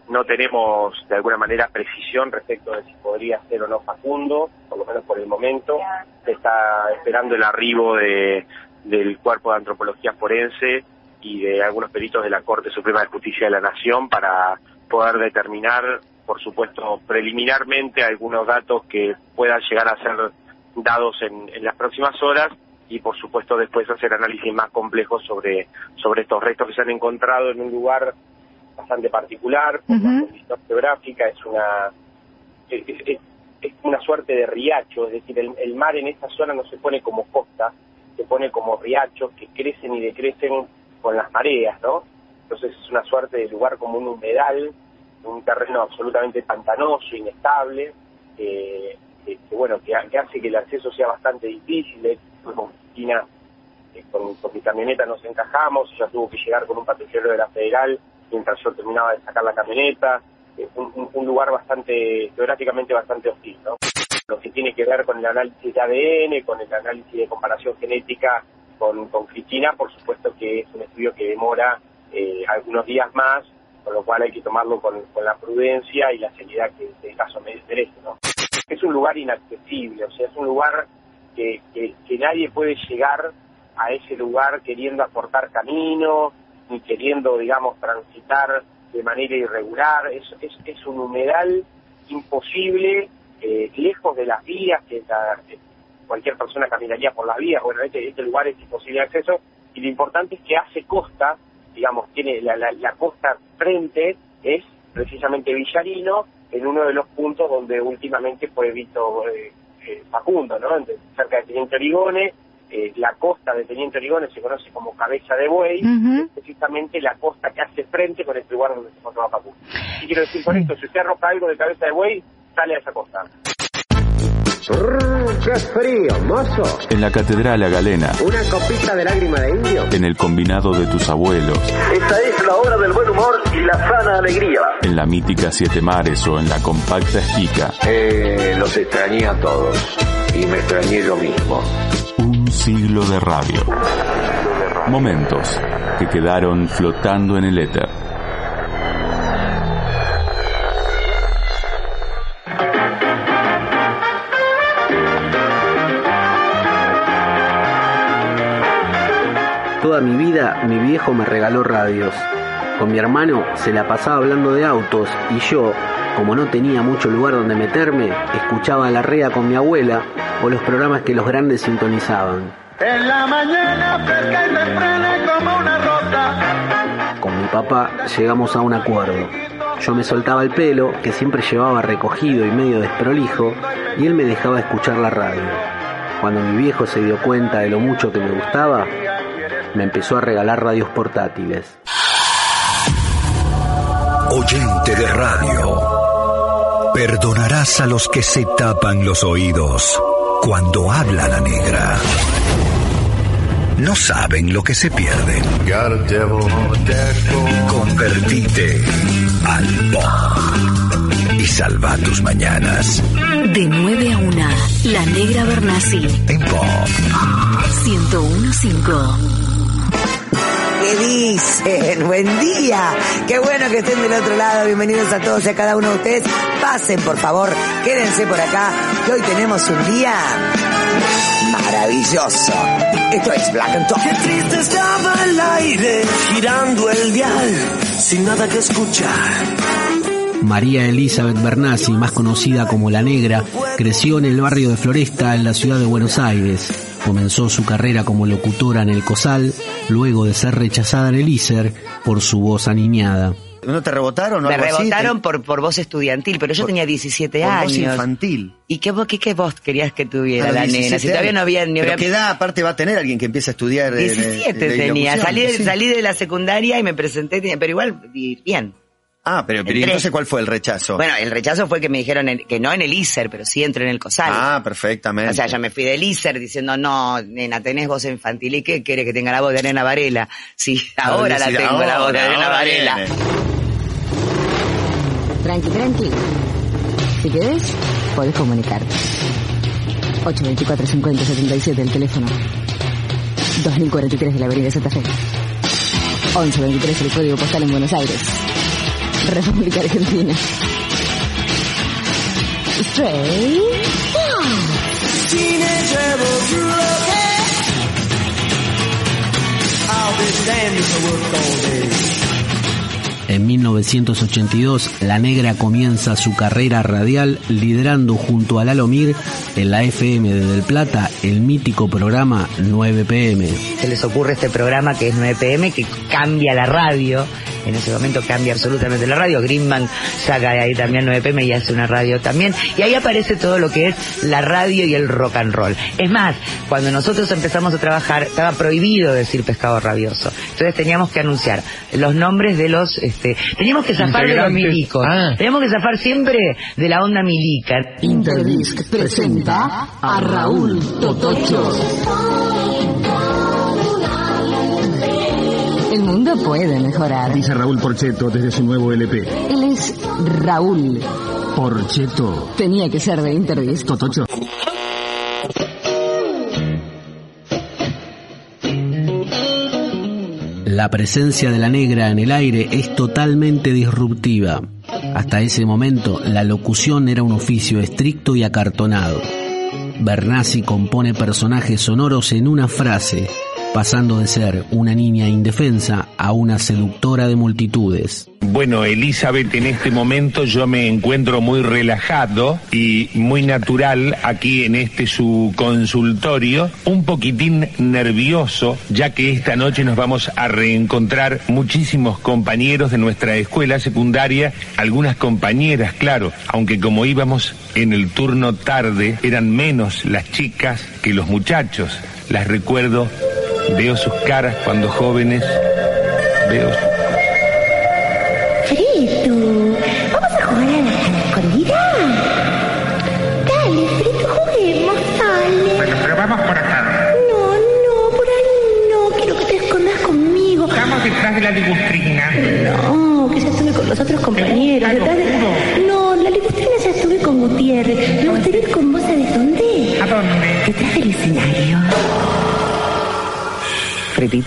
No tenemos de alguna manera precisión respecto de si podría ser o no Facundo, por lo menos por el momento. Se está esperando el arribo de, del cuerpo de antropología forense y de algunos peritos de la Corte Suprema de Justicia de la Nación para poder determinar por supuesto, preliminarmente algunos datos que puedan llegar a ser dados en, en, las próximas horas y, por supuesto, después hacer análisis más complejos sobre, sobre estos restos que se han encontrado en un lugar bastante particular, por uh -huh. la condición geográfica, es una, es, es, es, una suerte de riacho, es decir, el, el mar en esta zona no se pone como costa, se pone como riachos que crecen y decrecen con las mareas, ¿no? Entonces es una suerte de lugar como un humedal un terreno absolutamente pantanoso, inestable, eh, que, bueno, que, hace que el acceso sea bastante difícil, esquina que con, mi camioneta nos encajamos, ella tuvo que llegar con un patrullero de la Federal mientras yo terminaba de sacar la camioneta, eh, un lugar bastante, geográficamente bastante hostil, ¿no? Lo que tiene que ver con el análisis de ADN, con el análisis de comparación genética con, con Cristina, por supuesto que es un estudio que demora eh, algunos días más, con lo cual hay que tomarlo con, con la prudencia y la seriedad que el caso me- merece, ¿no? Es un lugar inaccesible, o sea, es un lugar que, que, que nadie puede llegar a ese lugar queriendo aportar camino, ni queriendo, digamos, transitar de manera irregular. Es, es, un humedal imposible, eh, lejos de las vías, que la- que cualquier persona caminaría por las vías. Bueno, este, este lugar es imposible de acceso y lo importante es que hace costa, digamos, tiene la, la, la costa frente, es precisamente Villarino, en uno de los puntos donde últimamente fue visto eh, eh, Facundo, ¿no? Cerca de Teniente Origone, eh, la costa de Teniente Origone se conoce como Cabeza de Buey, es precisamente la costa que hace frente con este lugar donde se encontraba Facundo. Y quiero decir con esto, si usted arroja algo de Cabeza de Buey, sale a esa costa. ¡Qué frío, mozo! En la Catedral La Galena, Una copita de lágrima de indio. en el combinado de tus abuelos, Esta es la hora del buen humor y la sana alegría. en la mítica Siete Mares o en la compacta Esquica. Eh, los extrañé a todos. Y me extrañé yo mismo. Un siglo de radio. Momentos que quedaron flotando en el éter. Toda mi vida mi viejo me regaló radios. Con mi hermano se la pasaba hablando de autos y yo, como no tenía mucho lugar donde meterme, escuchaba la rea con mi abuela o los programas que los grandes sintonizaban. En la mañana fresca y temprana como una rosa. Con mi papá llegamos a un acuerdo. Yo me soltaba el pelo, que siempre llevaba recogido y medio desprolijo, y él me dejaba escuchar la radio. Cuando mi viejo se dio cuenta de lo mucho que me gustaba, me empezó a regalar radios portátiles. Oyente de radio. Perdonarás a los que se tapan los oídos cuando habla la negra. No saben lo que se pierden. Convertite al pop y salva tus mañanas De 9 a 1, La Negra Bernasi. en pop. 1015. ¿Qué dicen? (laughs) Buen día. Qué bueno que estén del otro lado. Bienvenidos a todos y a cada uno de ustedes. Pasen, por favor. Quédense por acá, que hoy tenemos un día maravilloso. Esto es Black and Talk. Qué triste estaba el aire, girando el dial, sin nada que escuchar. María Elizabeth Bernasi, más conocida como La Negra, creció en el barrio de Floresta, en la ciudad de Buenos Aires. Comenzó su carrera como locutora en el COSAL, luego de ser rechazada en el ISER por su voz aniñada. ¿No te rebotaron o Me algo así? rebotaron por, por voz estudiantil, pero yo tenía 17 por años. voz infantil. ¿Y qué, voz- qué, qué voz querías que tuviera la nena? 17 Si todavía no había ni Pero había... ¿qué edad aparte va a tener alguien que empieza a estudiar? eh, 17 de- de tenía. Salí, Sí. salí de la secundaria y me presenté, pero igual, bi- bien. Ah, pero, pero ¿y Entré. entonces cuál fue el rechazo? Bueno, el rechazo fue que me dijeron en- que no en el ISER, pero sí entro en el COSAL. Ah, perfectamente. O sea, yo me fui del ISER diciendo, no, nena, tenés voz infantil. ¿Y qué quiere que tenga la voz de Arena Varela? Sí, ahora la tengo, la voz de ahora Varela. viene. Tranqui, tranqui. Si querés, podés comunicarte. 824 50 77 el teléfono. 2043 de la Avenida Santa Fe. 1123 el código postal en Buenos Aires. República Argentina. Stray. Teenage rebel broken. I'll be standing to work all day. En 1982, La Negra comienza su carrera radial liderando junto a Lalo Mir en la FM de Del Plata el mítico programa 9pm. Se les ocurre este programa que es 9pm, que cambia la radio. En ese momento cambia absolutamente la radio. Greenman saca de ahí también 9pm y hace una radio también. Y ahí aparece todo lo que es la radio y el rock and roll. Es más, cuando nosotros empezamos a trabajar, estaba prohibido decir pescado rabioso. Entonces teníamos que anunciar los nombres de los, este, teníamos que zafar de los milicos. Ah. Teníamos que zafar siempre de la onda milica. Interdisc presenta a Raúl Totocho. Uno puede mejorar. Dice Raúl Porcheto desde su nuevo LP. Él es Raúl. Porcheto. Tenía que ser de Interdisc. Totocho. La presencia de la negra en el aire es totalmente disruptiva. Hasta ese momento, la locución era un oficio estricto y acartonado. Bernasi compone personajes sonoros en una frase, pasando de ser una niña indefensa a una seductora de multitudes. Bueno, Elizabeth, en este momento yo me encuentro muy relajado y muy natural aquí en este su consultorio, un poquitín nervioso, ya que esta noche nos vamos a reencontrar muchísimos compañeros de nuestra escuela secundaria, algunas compañeras, claro, aunque como íbamos en el turno tarde, eran menos las chicas que los muchachos. Las recuerdo, veo sus caras cuando jóvenes, veo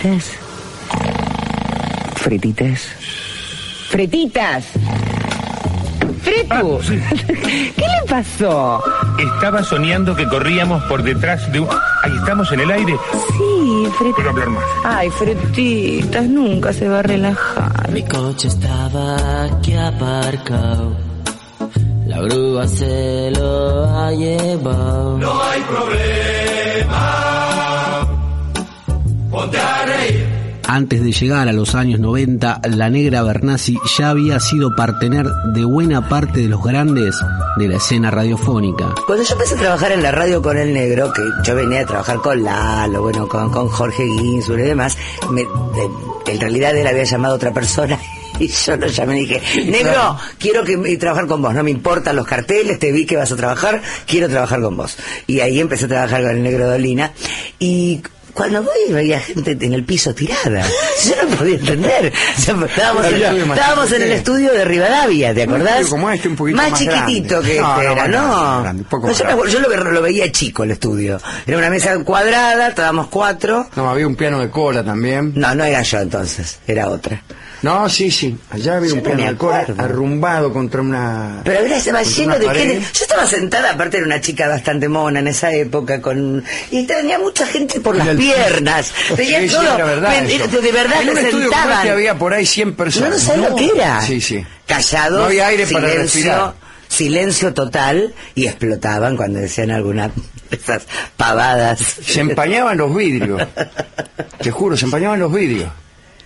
¿Frititas? ¿Frititas? ¡Fretitas! ¡Fretu! (laughs) ¿Qué le pasó? Estaba soñando que corríamos por detrás de un... Ahí estamos en el aire. Sí, Fretitas. Puedo hablar más. Ay, Fretitas, nunca se va a relajar. Mi coche estaba aquí aparcado. La grúa se lo ha llevado. No hay problema. Ponte a reír. Antes de llegar a los años 90, la negra Bernasi ya había sido partener de buena parte de los grandes de la escena radiofónica. Cuando yo empecé a trabajar en la radio con el negro, que yo venía a trabajar con Lalo, bueno, con, con Jorge Ginsburg y demás, me- de- en realidad él había llamado a otra persona (laughs) y yo lo llamé y dije, negro, quiero que y trabajar con vos, no me importan los carteles, te vi que vas a trabajar, quiero trabajar con vos. Y ahí empecé a trabajar con el negro Dolina y cuando voy veía gente en el piso tirada. (laughs) Yo no podía entender. O sea, estábamos, en, estábamos el estudio de Rivadavia, ¿te acordás? como este, un poquito más chiquitito que No, este no, era, ¿no? grande, yo, me lo veía chico el estudio. Era una mesa cuadrada, estábamos cuatro. No, había un piano de cola también. No, no era yo entonces, era otra. No, sí, sí. Allá había Yo un no me piano de cola arrumbado contra una. Pero estaba contra lleno de pared. gente. Yo estaba sentada, aparte era una chica bastante mona en esa época, con y tenía mucha gente por las el- piernas. (laughs) Tenía Sí, sí, todo. era verdad eso. de verdad en un estudio como sentaban. este había por ahí 100 personas. Yo no sabía lo que era. Sí, sí. Callados, No había aire para silencio, respirar. silencio total y explotaban cuando decían alguna esas pavadas. Se empañaban los vidrios. (laughs) Te juro, se empañaban los vidrios.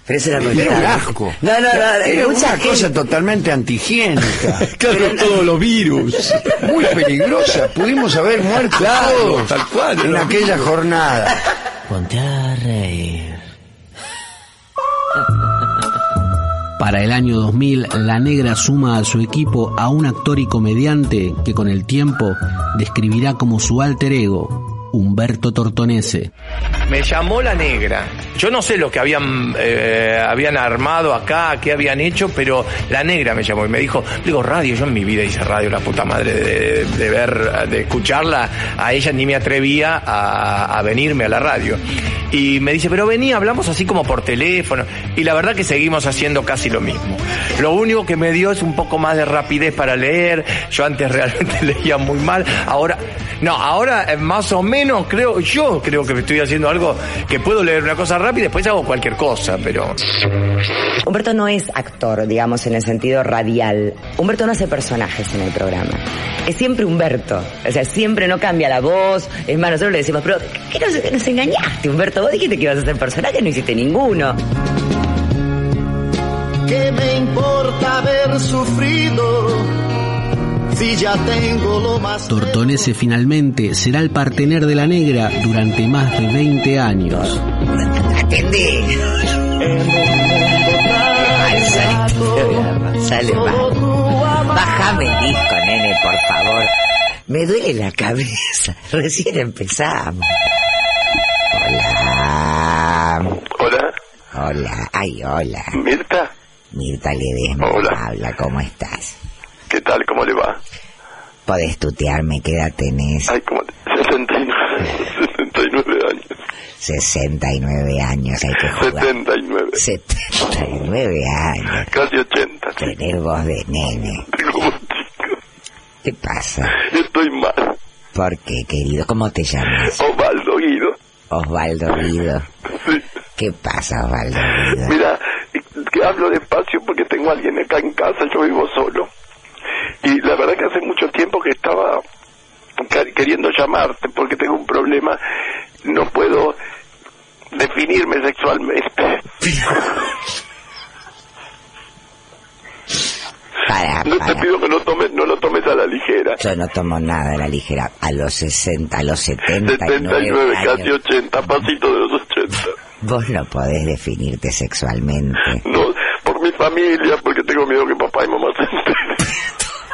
Pero eso era Era un asco. No, no, no, Era mucha una cosa totalmente antihigiénica. (laughs) Pero- todos los virus. Muy peligrosa. Pudimos haber muerto todos tal cual, en aquella jornada. Ponte a reír. Para el año 2000, la negra suma a su equipo a un actor y comediante que con el tiempo describirá como su alter ego, Humberto Tortonese. Me llamó la negra. Yo no sé lo que habían eh, habían armado acá, qué habían hecho, pero la negra me llamó y me dijo, digo radio, yo en mi vida hice radio, la puta madre de, ver, de escucharla, a ella ni me atrevía a, a venirme a la radio. Y me dice, pero vení, hablamos así como por teléfono. Y la verdad que seguimos haciendo casi lo mismo. Lo único que me dio es un poco más de rapidez para leer. Yo antes (laughs) realmente leía muy mal. Ahora, no, ahora eh, más o menos creo, yo creo que estoy haciendo algo que puedo leer una cosa rápida y después hago cualquier cosa, pero... Humberto no es actor, digamos, en el sentido radial. Humberto no hace personajes en el programa. Es siempre Humberto. O sea, siempre no cambia la voz. Es más, nosotros le decimos, pero ¿qué nos, qué nos engañaste, Humberto? Vos dijiste que ibas a hacer personajes, no hiciste ninguno. ¿Qué me importa haber sufrido Tortonese finalmente será el partener de la negra durante más de 20 años. Atendé. Ay, sale, sale mal. Bájame el disco, nene, por favor. Me duele la cabeza. (laughs) Recién empezamos. Hola. Hola. hola, ay, hola. Mirta, Mirta Ledesma Hola. habla, ¿cómo estás? ¿qué tal? ¿Cómo le va? Podés tutearme, ¿qué edad tenés? Ay, como 69, 69 años. 69 años, hay que jugar. 79. 79 años. Casi 80. Tener voz de nene. ¿Qué pasa? Estoy mal. ¿Por qué, querido? ¿Cómo te llamas? Osvaldo Guido. Osvaldo Guido. ¿Qué pasa, Osvaldo Guido? Mira, que hablo despacio porque tengo a alguien acá en casa, yo vivo solo. Y la verdad que mucho tiempo que estaba queriendo llamarte porque tengo un problema. No puedo definirme sexualmente. (laughs) Para, No te para. pido que no, tomes, no lo tomes a la ligera. Yo no tomo nada a la ligera. A los 60, a los 79 79, casi años, 80, pasito de los 80. (laughs) vos no podés definirte sexualmente. No, por mi familia, porque tengo miedo que papá y mamá se enteren. (laughs)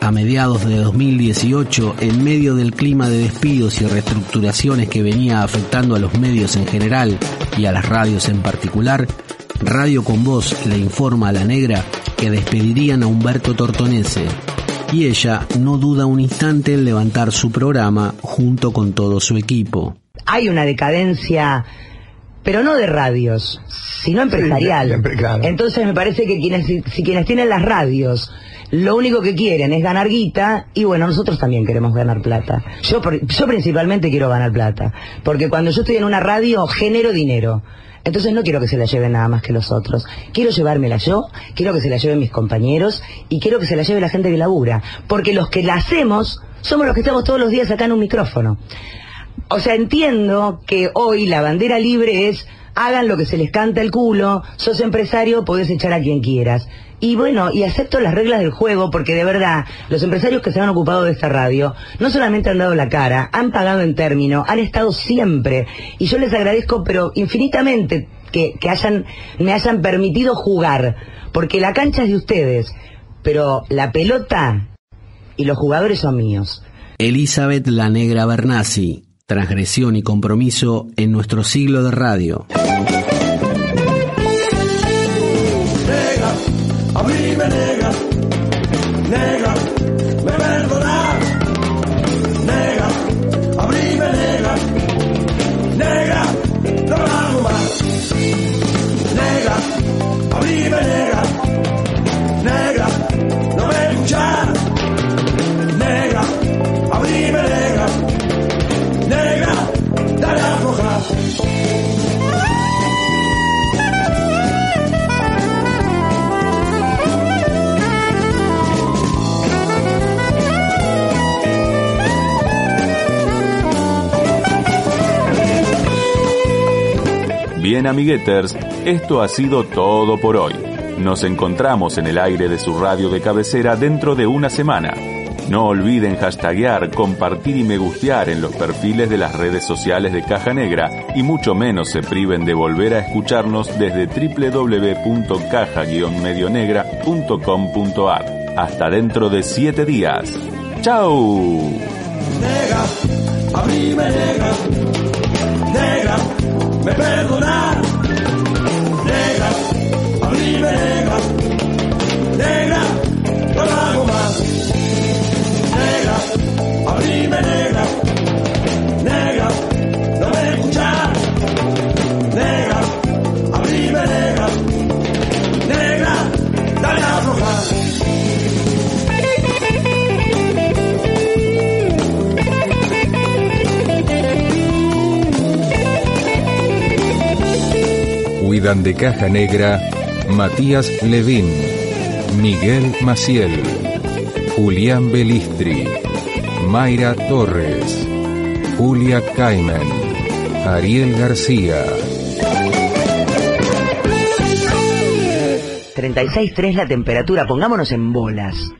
A mediados de 2018, en medio del clima de despidos y reestructuraciones que venía afectando a los medios en general y a las radios en particular, Radio con Voz le informa a la negra que despedirían a Humberto Tortonese. Y ella no duda un instante en levantar su programa junto con todo su equipo. Hay una decadencia, pero no de radios, sino empresarial. siempre, claro. Entonces me parece que quienes, si, si quienes tienen las radios, lo único que quieren es ganar guita, y bueno, nosotros también queremos ganar plata. Yo, yo principalmente quiero ganar plata, porque cuando yo estoy en una radio genero dinero. Entonces no quiero que se la lleven nada más que los otros. Quiero llevármela yo, quiero que se la lleven mis compañeros y quiero que se la lleve la gente que labura. Porque los que la hacemos somos los que estamos todos los días acá en un micrófono. O sea, entiendo que hoy la bandera libre es hagan lo que se les canta el culo, sos empresario, podés echar a quien quieras. Y bueno, y acepto las reglas del juego porque de verdad, los empresarios que se han ocupado de esta radio no solamente han dado la cara, han pagado en término, han estado siempre. Y yo les agradezco, pero infinitamente, que, que me hayan permitido jugar, porque la cancha es de ustedes, pero la pelota y los jugadores son míos. Elizabeth La Negra Bernasi, transgresión y compromiso en nuestro siglo de radio. Bien amigueters, esto ha sido todo por hoy. Nos encontramos en el aire de su radio de cabecera dentro de una semana. No olviden hashtaguear, compartir y me gustear en los perfiles de las redes sociales de Caja Negra y mucho menos se priven de volver a escucharnos desde www.caja-medionegra.com.ar. Hasta dentro de siete días. ¡Chao! Me perdonás. Cuidan de Caja Negra Matías Levín, Miguel Maciel, Julián Belistri, Mayra Torres, Julia Caiman, Ariel García. 36.3 la temperatura, pongámonos en bolas.